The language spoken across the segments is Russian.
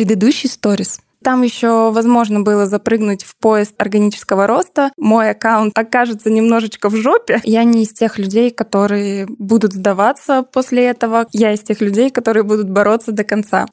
предыдущий сторис. Там еще возможно было запрыгнуть в поезд органического роста. Мой аккаунт окажется немножечко в жопе. Я не из тех людей, которые будут сдаваться после этого. Я из тех людей, которые будут бороться до конца.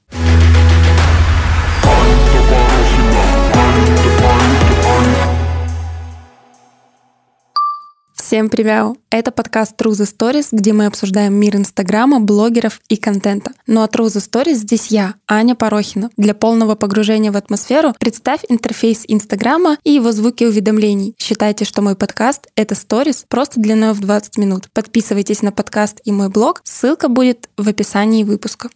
Всем привет! Это подкаст True the Stories, где мы обсуждаем мир Инстаграма, блогеров и контента. Ну а True the Stories здесь я, Аня Порохина. Для полного погружения в атмосферу представь интерфейс Инстаграма и его звуки уведомлений. Считайте, что мой подкаст — это Stories просто длиной в 20 минут. Подписывайтесь на подкаст и мой блог, ссылка будет в описании выпуска.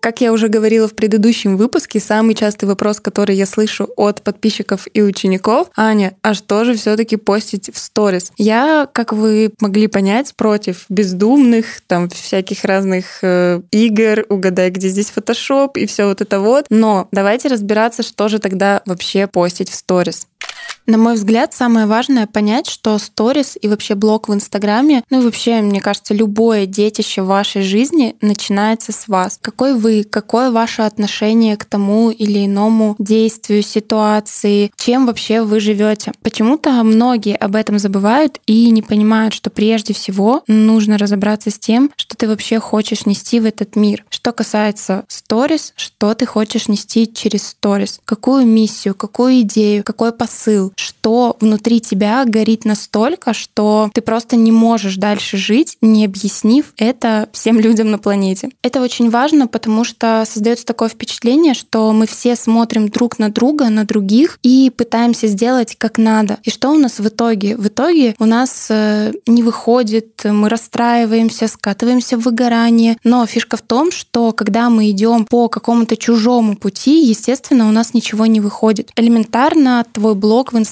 Как я уже говорила в предыдущем выпуске, самый частый вопрос, который я слышу от подписчиков и учеников, Аня, а что же все-таки постить в сторис? Я, как вы могли понять, против бездумных, там, всяких разных э, игр, угадай, где здесь фотошоп и все вот это вот. Но давайте разбираться, что же тогда вообще постить в сторис. На мой взгляд, самое важное понять, что сторис и вообще блог в Инстаграме, ну и вообще, мне кажется, любое детище в вашей жизни начинается с вас. Какой вы, какое ваше отношение к тому или иному действию, ситуации, чем вообще вы живете. Почему-то многие об этом забывают и не понимают, что прежде всего нужно разобраться с тем, что ты вообще хочешь нести в этот мир. Что касается сторис, что ты хочешь нести через сторис, какую миссию, какую идею, какой посыл, что внутри тебя горит настолько, что ты просто не можешь дальше жить, не объяснив это всем людям на планете. Это очень важно, потому что создается такое впечатление, что мы все смотрим друг на друга, на других и пытаемся сделать как надо. И что у нас в итоге? В итоге у нас э, не выходит, мы расстраиваемся, скатываемся в выгорание. Но фишка в том, что когда мы идем по какому-то чужому пути, естественно, у нас ничего не выходит. Элементарно твой блог в Инстаграме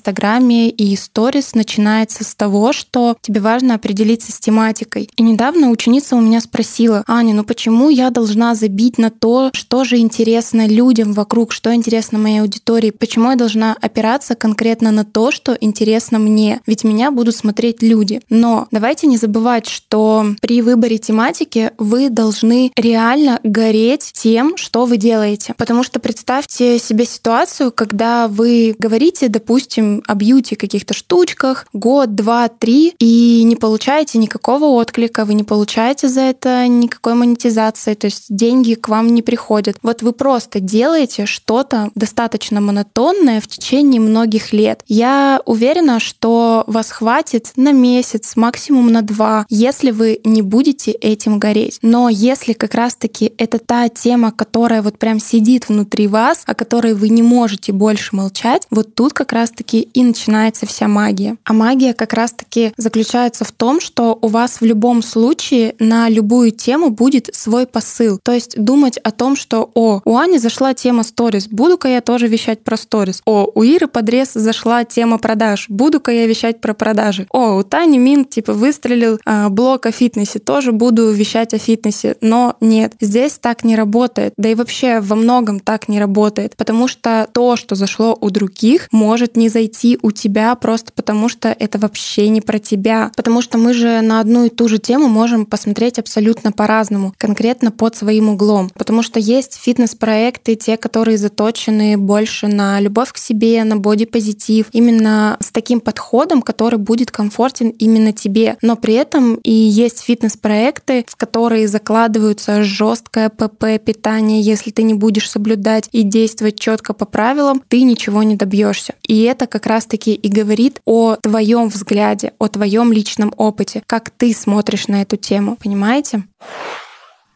и сторис начинается с того, что тебе важно определиться с тематикой. И недавно ученица у меня спросила, Аня, ну почему я должна забить на то, что же интересно людям вокруг, что интересно моей аудитории, почему я должна опираться конкретно на то, что интересно мне, ведь меня будут смотреть люди. Но давайте не забывать, что при выборе тематики вы должны реально гореть тем, что вы делаете. Потому что представьте себе ситуацию, когда вы говорите, допустим, допустим, о каких-то штучках год, два, три, и не получаете никакого отклика, вы не получаете за это никакой монетизации, то есть деньги к вам не приходят. Вот вы просто делаете что-то достаточно монотонное в течение многих лет. Я уверена, что вас хватит на месяц, максимум на два, если вы не будете этим гореть. Но если как раз-таки это та тема, которая вот прям сидит внутри вас, о которой вы не можете больше молчать, вот тут как раз-таки раз-таки и начинается вся магия. А магия как раз-таки заключается в том, что у вас в любом случае на любую тему будет свой посыл. То есть думать о том, что о, у Ани зашла тема сторис, буду-ка я тоже вещать про сторис. О, у Иры подрез зашла тема продаж, буду-ка я вещать про продажи. О, у Тани Мин типа выстрелил э, блог о фитнесе, тоже буду вещать о фитнесе. Но нет, здесь так не работает. Да и вообще во многом так не работает, потому что то, что зашло у других, может не зайти у тебя просто потому, что это вообще не про тебя. Потому что мы же на одну и ту же тему можем посмотреть абсолютно по-разному, конкретно под своим углом. Потому что есть фитнес-проекты, те, которые заточены больше на любовь к себе, на бодипозитив, именно с таким подходом, который будет комфортен именно тебе. Но при этом и есть фитнес-проекты, в которые закладываются жесткое ПП питание. Если ты не будешь соблюдать и действовать четко по правилам, ты ничего не добьешься. И это как раз-таки и говорит о твоем взгляде, о твоем личном опыте, как ты смотришь на эту тему, понимаете?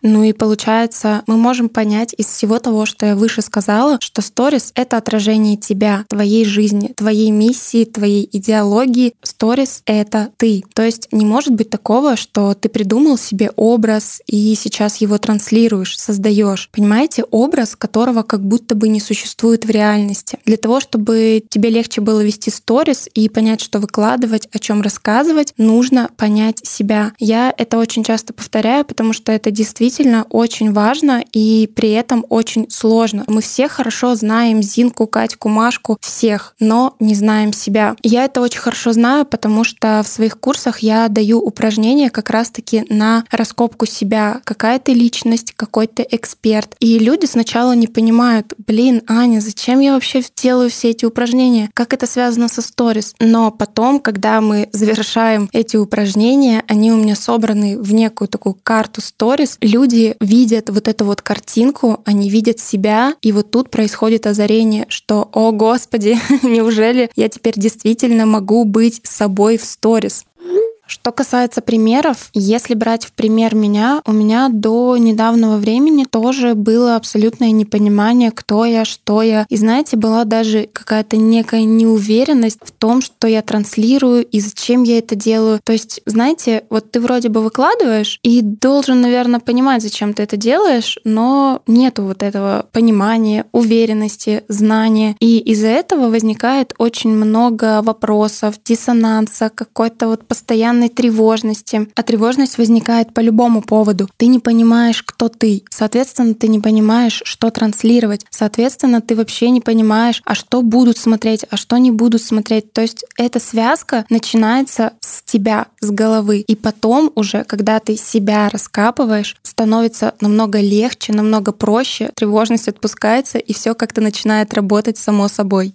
Ну и получается, мы можем понять из всего того, что я выше сказала, что сторис — это отражение тебя, твоей жизни, твоей миссии, твоей идеологии. Сторис — это ты. То есть не может быть такого, что ты придумал себе образ и сейчас его транслируешь, создаешь. Понимаете, образ, которого как будто бы не существует в реальности. Для того, чтобы тебе легче было вести сторис и понять, что выкладывать, о чем рассказывать, нужно понять себя. Я это очень часто повторяю, потому что это действительно действительно очень важно и при этом очень сложно. Мы все хорошо знаем Зинку, Катьку, Машку, всех, но не знаем себя. Я это очень хорошо знаю, потому что в своих курсах я даю упражнения как раз-таки на раскопку себя, какая ты личность, какой ты эксперт. И люди сначала не понимают, блин, Аня, зачем я вообще делаю все эти упражнения? Как это связано со сторис? Но потом, когда мы завершаем эти упражнения, они у меня собраны в некую такую карту сторис, люди видят вот эту вот картинку, они видят себя, и вот тут происходит озарение, что, о господи, неужели я теперь действительно могу быть собой в сторис? Что касается примеров, если брать в пример меня, у меня до недавнего времени тоже было абсолютное непонимание, кто я, что я. И знаете, была даже какая-то некая неуверенность в том, что я транслирую и зачем я это делаю. То есть, знаете, вот ты вроде бы выкладываешь и должен, наверное, понимать, зачем ты это делаешь, но нету вот этого понимания, уверенности, знания. И из-за этого возникает очень много вопросов, диссонанса, какой-то вот постоянный постоянной тревожности. А тревожность возникает по любому поводу. Ты не понимаешь, кто ты. Соответственно, ты не понимаешь, что транслировать. Соответственно, ты вообще не понимаешь, а что будут смотреть, а что не будут смотреть. То есть эта связка начинается с тебя, с головы. И потом уже, когда ты себя раскапываешь, становится намного легче, намного проще, тревожность отпускается, и все как-то начинает работать само собой.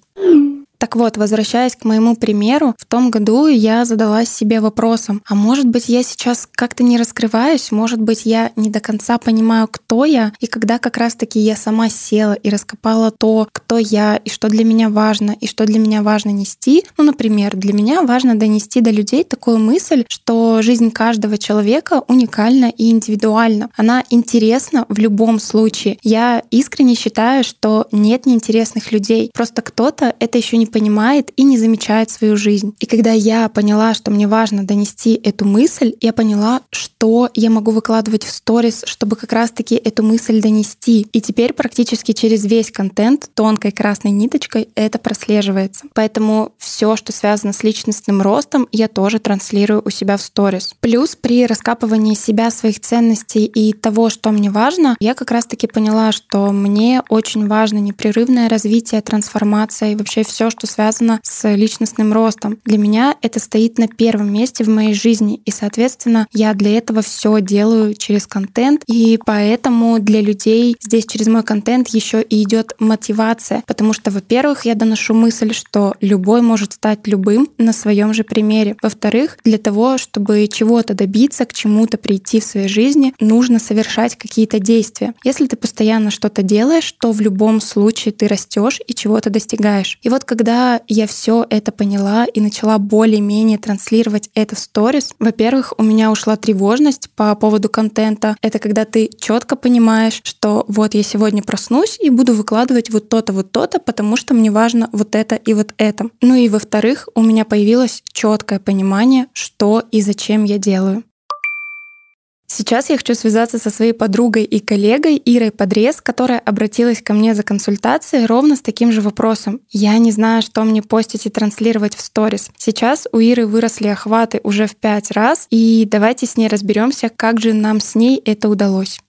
Так вот, возвращаясь к моему примеру, в том году я задалась себе вопросом, а может быть я сейчас как-то не раскрываюсь, может быть я не до конца понимаю, кто я, и когда как раз-таки я сама села и раскопала то, кто я, и что для меня важно, и что для меня важно нести, ну, например, для меня важно донести до людей такую мысль, что жизнь каждого человека уникальна и индивидуальна. Она интересна в любом случае. Я искренне считаю, что нет неинтересных людей. Просто кто-то это еще не понимает и не замечает свою жизнь. И когда я поняла, что мне важно донести эту мысль, я поняла, что я могу выкладывать в сторис, чтобы как раз-таки эту мысль донести. И теперь практически через весь контент тонкой красной ниточкой это прослеживается. Поэтому все, что связано с личностным ростом, я тоже транслирую у себя в сторис. Плюс при раскапывании себя, своих ценностей и того, что мне важно, я как раз-таки поняла, что мне очень важно непрерывное развитие, трансформация и вообще все, что что связано с личностным ростом. Для меня это стоит на первом месте в моей жизни, и, соответственно, я для этого все делаю через контент, и поэтому для людей здесь через мой контент еще и идет мотивация, потому что, во-первых, я доношу мысль, что любой может стать любым на своем же примере. Во-вторых, для того, чтобы чего-то добиться, к чему-то прийти в своей жизни, нужно совершать какие-то действия. Если ты постоянно что-то делаешь, то в любом случае ты растешь и чего-то достигаешь. И вот когда когда я все это поняла и начала более-менее транслировать это в сторис, во-первых, у меня ушла тревожность по поводу контента. Это когда ты четко понимаешь, что вот я сегодня проснусь и буду выкладывать вот то-то, вот то-то, потому что мне важно вот это и вот это. Ну и во-вторых, у меня появилось четкое понимание, что и зачем я делаю. Сейчас я хочу связаться со своей подругой и коллегой Ирой Подрез, которая обратилась ко мне за консультацией ровно с таким же вопросом. Я не знаю, что мне постить и транслировать в сторис. Сейчас у Иры выросли охваты уже в пять раз, и давайте с ней разберемся, как же нам с ней это удалось.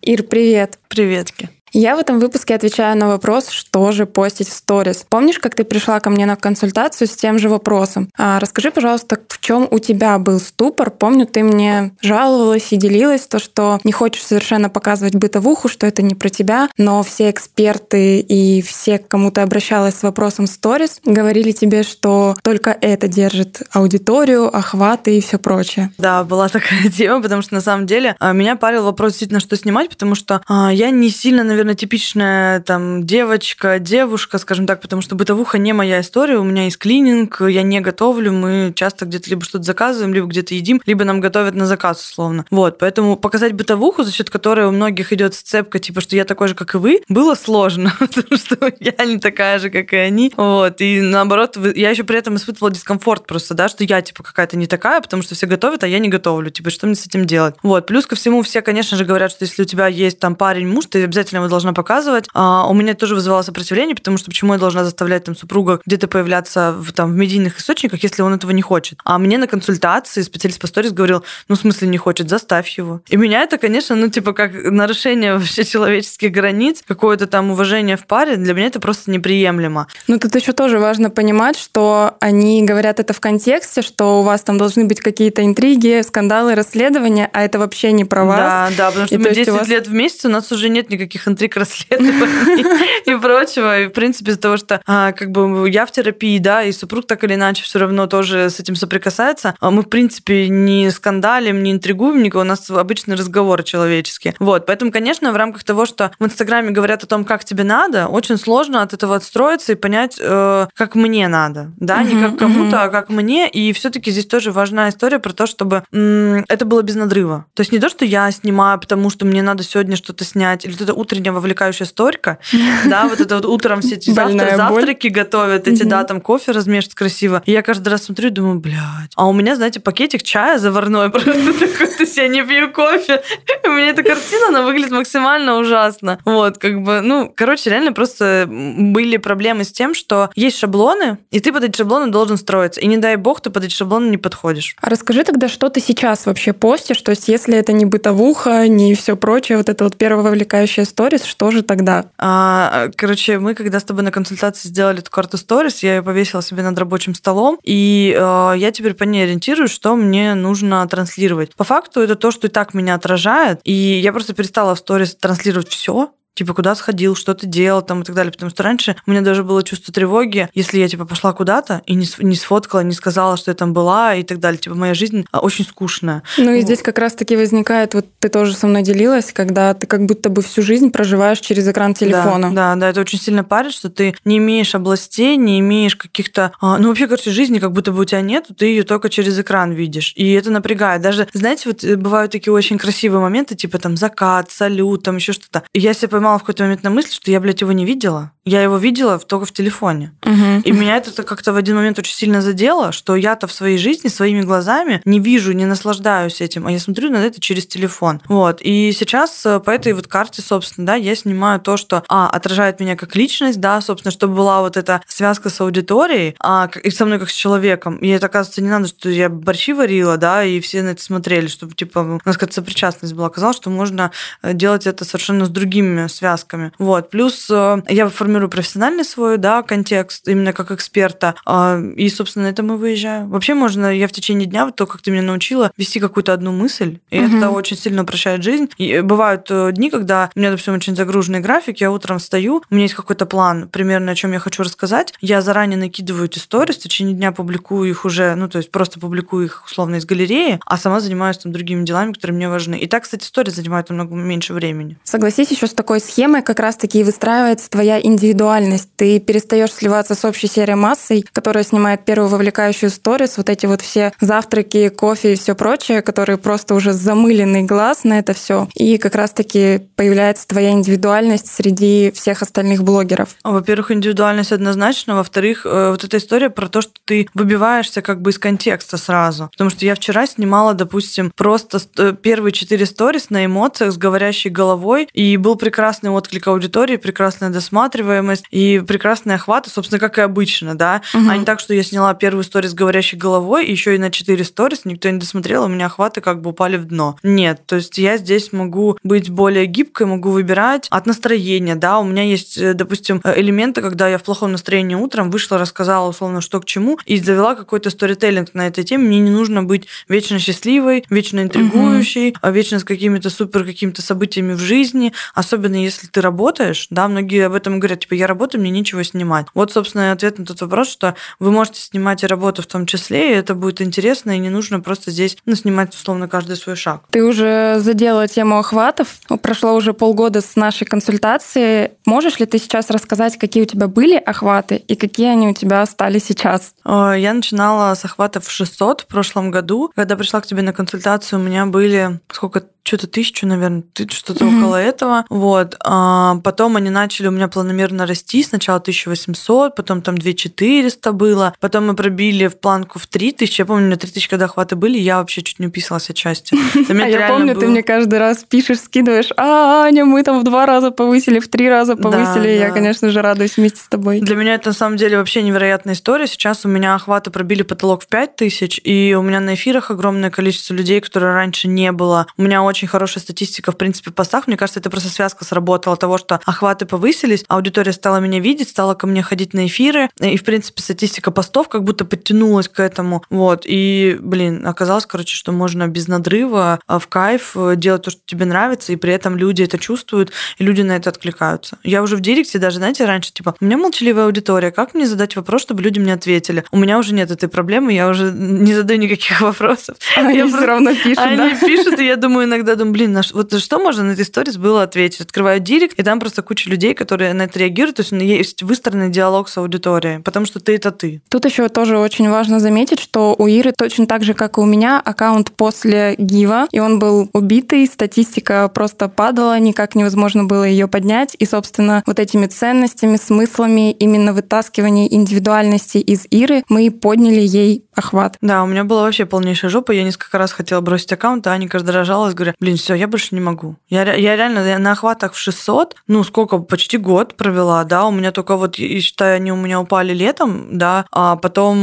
Ир, привет. Приветки. Я в этом выпуске отвечаю на вопрос, что же постить в сторис. Помнишь, как ты пришла ко мне на консультацию с тем же вопросом? А расскажи, пожалуйста, в чем у тебя был ступор? Помню, ты мне жаловалась и делилась, то, что не хочешь совершенно показывать бытовуху, что это не про тебя, но все эксперты и все, к кому ты обращалась с вопросом сторис, говорили тебе, что только это держит аудиторию, охваты и все прочее. Да, была такая тема, потому что на самом деле а, меня парил вопрос действительно, что снимать, потому что а, я не сильно, наверное, наверное, типичная там девочка, девушка, скажем так, потому что бытовуха не моя история, у меня есть клининг, я не готовлю, мы часто где-то либо что-то заказываем, либо где-то едим, либо нам готовят на заказ условно. Вот, поэтому показать бытовуху, за счет которой у многих идет сцепка, типа, что я такой же, как и вы, было сложно, потому что я не такая же, как и они. Вот, и наоборот, я еще при этом испытывала дискомфорт просто, да, что я, типа, какая-то не такая, потому что все готовят, а я не готовлю. Типа, что мне с этим делать? Вот, плюс ко всему все, конечно же, говорят, что если у тебя есть там парень, муж, ты обязательно его должна показывать. А, у меня тоже вызывало сопротивление, потому что почему я должна заставлять там супруга где-то появляться в, там, в медийных источниках, если он этого не хочет. А мне на консультации специалист по сторис говорил, ну, в смысле не хочет, заставь его. И меня это, конечно, ну, типа, как нарушение вообще человеческих границ, какое-то там уважение в паре, для меня это просто неприемлемо. Ну, тут еще тоже важно понимать, что они говорят это в контексте, что у вас там должны быть какие-то интриги, скандалы, расследования, а это вообще не про вас. Да, да, потому что и мы 10 вас... лет вместе, у нас уже нет никаких интриг, расследований и прочего. И, в принципе, из-за того, что а, как бы я в терапии, да, и супруг так или иначе все равно тоже с этим соприкасается, а мы, в принципе, не скандалим, не интригуем никого, у нас обычный разговор человеческий. Вот, поэтому, конечно, в рамках того, что в Инстаграме говорят о том, как тебе надо, очень сложно от этого отстроиться и понять, э, как мне надо, да, не как кому-то, а как мне. И все-таки здесь тоже важна история про то, чтобы это было без надрыва. То есть не то, что я снимаю, потому что мне надо сегодня что-то снять, или это утренняя вовлекающая сторика, да, вот это вот утром все эти завтра, завтраки готовят, эти, да, там кофе размешивают красиво. И я каждый раз смотрю и думаю, блядь. А у меня, знаете, пакетик чая заварной, просто такой, то есть я не пью кофе. У меня эта картина, она выглядит максимально ужасно. Вот, как бы, ну, короче, реально просто были проблемы с тем, что есть шаблоны, и ты под эти шаблоны должен строиться. И не дай бог, ты под эти шаблоны не подходишь. А расскажи тогда, что ты сейчас вообще постишь? То есть, если это не бытовуха, не все прочее, вот это вот первая вовлекающая сторис, что же тогда? А, короче, мы когда с тобой на консультации сделали эту карту сторис, я ее повесила себе над рабочим столом, и э, я теперь по ней ориентируюсь, что мне нужно транслировать. По факту это то, что и так меня отражает, и я просто перестала в сторис транслировать все, типа, куда сходил, что ты делал там и так далее. Потому что раньше у меня даже было чувство тревоги, если я, типа, пошла куда-то и не, не сфоткала, не сказала, что я там была и так далее. Типа, моя жизнь а, очень скучная. Ну и здесь как раз-таки возникает, вот ты тоже со мной делилась, когда ты как будто бы всю жизнь проживаешь через экран телефона. Да, да, да это очень сильно парит, что ты не имеешь областей, не имеешь каких-то... А, ну, вообще, короче, жизни как будто бы у тебя нет, ты ее только через экран видишь. И это напрягает. Даже, знаете, вот э, бывают такие очень красивые моменты, типа там закат, салют, там еще что-то. Я себя поймала в какой-то момент на мысль, что я, блядь, его не видела. Я его видела только в телефоне. Угу. И меня это как-то в один момент очень сильно задело, что я-то в своей жизни своими глазами не вижу, не наслаждаюсь этим, а я смотрю на это через телефон. Вот. И сейчас э, по этой вот карте, собственно, да, я снимаю то, что, а, отражает меня как личность, да, собственно, чтобы была вот эта связка с аудиторией, а, и со мной как с человеком. И это, оказывается, не надо, что я борщи варила, да, и все на это смотрели, чтобы, типа, у нас какая-то сопричастность была. Оказалось, что можно э, делать это совершенно с другими связками. Вот. Плюс э, я формирую профессиональный свой, да, контекст именно как эксперта. А, и, собственно, на этом и выезжаю. Вообще можно, я в течение дня, вот то, как ты меня научила, вести какую-то одну мысль, и угу. это очень сильно упрощает жизнь. И бывают э, дни, когда у меня, допустим, очень загруженный график, я утром встаю, у меня есть какой-то план, примерно о чем я хочу рассказать, я заранее накидываю эти сторис, в течение дня публикую их уже, ну, то есть просто публикую их условно из галереи, а сама занимаюсь там другими делами, которые мне важны. И так, кстати, сторис занимают намного меньше времени. Согласись еще с такой схемой, как раз-таки выстраивается твоя индивидуальность. Ты перестаешь сливаться с общей серой массой, которая снимает первую вовлекающую сторис, вот эти вот все завтраки, кофе и все прочее, которые просто уже замыленный глаз на это все. И как раз-таки появляется твоя индивидуальность среди всех остальных блогеров. Во-первых, индивидуальность однозначно. Во-вторых, э, вот эта история про то, что ты выбиваешься как бы из контекста сразу. Потому что я вчера снимала, допустим, просто э, первые четыре сторис на эмоциях с говорящей головой, и был прекрасный отклик аудитории, прекрасная досматриваемость и прекрасный охват, собственно, как и обычно, да. Угу. А не так, что я сняла первую сторис с говорящей головой, и еще и на четыре сторис никто не досмотрел, у меня охваты как бы упали в дно. Нет, то есть я здесь могу быть более гибкой, могу выбирать от настроения, да, у меня есть, э, допустим, элементы, когда я в плохом настроении утром вышла, рассказала условно, что к чему, и завела какой-то сторителлинг на этой теме. Мне не нужно быть вечно счастливой, вечно интригующей, угу. вечно с какими-то супер какими-то событиями в жизни, особенно если ты работаешь, да, многие об этом говорят, типа, я работаю, мне нечего снимать. Вот, собственно, ответ на тот вопрос, что вы можете снимать и работу в том числе, и это будет интересно, и не нужно просто здесь, ну, снимать, условно, каждый свой шаг. Ты уже задела тему охватов. Прошло уже полгода с нашей консультации. Можешь ли ты сейчас рассказать, какие у тебя были охваты и какие они у тебя стали сейчас? Я начинала с охватов 600 в прошлом году. Когда пришла к тебе на консультацию, у меня были сколько что-то тысячу, наверное, что-то mm-hmm. около этого. Вот. А потом они начали у меня планомерно расти. Сначала 1800, потом там 2400 было. Потом мы пробили в планку в 3000. Я помню, у меня 3000 когда охваты были, я вообще чуть не уписалась от счастья. А я помню, ты мне каждый раз пишешь, скидываешь, а, Аня, мы там в два раза повысили, в три раза повысили. Я, конечно же, радуюсь вместе с тобой. Для меня это на самом деле вообще невероятная история. Сейчас у меня охваты пробили потолок в 5000, и у меня на эфирах огромное количество людей, которые раньше не было. У меня очень хорошая статистика, в принципе, в постах. Мне кажется, это просто связка сработала того, что охваты повысились, аудитория стала меня видеть, стала ко мне ходить на эфиры, и, в принципе, статистика постов как будто подтянулась к этому. Вот. И, блин, оказалось, короче, что можно без надрыва а, в кайф э, делать то, что тебе нравится, и при этом люди это чувствуют, и люди на это откликаются. Я уже в директе даже, знаете, раньше, типа, у меня молчаливая аудитория, как мне задать вопрос, чтобы люди мне ответили? У меня уже нет этой проблемы, я уже не задаю никаких вопросов. Они я все равно пишут, Они да? пишут, и я думаю иногда, думаю, блин, на вот что можно на этой сторис было ответить? Открываю директ, и там просто куча людей, которые на это реагируют, то есть есть выстроенный диалог с аудиторией, потому что ты это ты. Тут еще тоже очень важно заметить, что у Иры точно так же, как и у меня, аккаунт после Гива, и он был убитый, статистика просто падала, никак невозможно было ее поднять, и, собственно, вот этими ценностями, смыслами, именно вытаскивания индивидуальности из Иры мы подняли ей охват. Да, у меня была вообще полнейшая жопа, я несколько раз хотела бросить аккаунт, а Аня каждый раз жаловалась, говоря, блин, все, я больше не могу. Я, я реально на охватах в 600, ну, сколько, почти год провела, да, у меня только вот, считаю, они у меня упали летом, да, а потом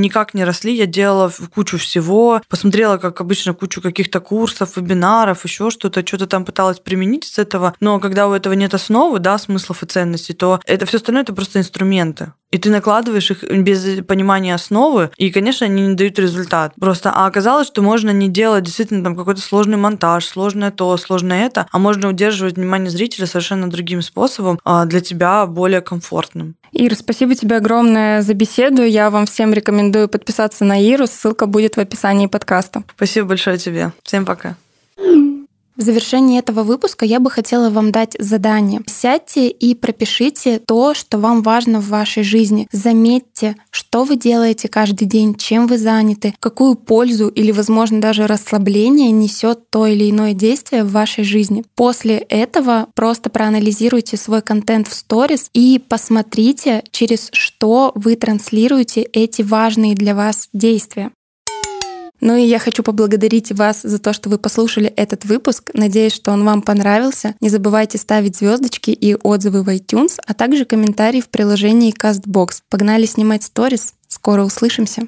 никак не росли, я делала кучу всего, посмотрела, как обычно, кучу каких-то курсов, вебинаров, еще что-то, что-то там пыталась применить с этого, но когда у этого нет основы, да, смыслов и ценностей, то это все остальное это просто инструменты. И ты накладываешь их без понимания основы, и, конечно, они не дают результат. Просто, а оказалось, что можно не делать действительно там какой-то сложный монтаж, сложное то, сложное это, а можно удерживать внимание зрителя совершенно другим способом, а, для тебя более комфортным. Ир, спасибо тебе огромное за беседу. Я вам всем рекомендую подписаться на Иру. Ссылка будет в описании подкаста. Спасибо большое тебе. Всем пока. В завершении этого выпуска я бы хотела вам дать задание. Сядьте и пропишите то, что вам важно в вашей жизни. Заметьте, что вы делаете каждый день, чем вы заняты, какую пользу или, возможно, даже расслабление несет то или иное действие в вашей жизни. После этого просто проанализируйте свой контент в сторис и посмотрите, через что вы транслируете эти важные для вас действия. Ну и я хочу поблагодарить вас за то, что вы послушали этот выпуск. Надеюсь, что он вам понравился. Не забывайте ставить звездочки и отзывы в iTunes, а также комментарии в приложении CastBox. Погнали снимать сторис. Скоро услышимся.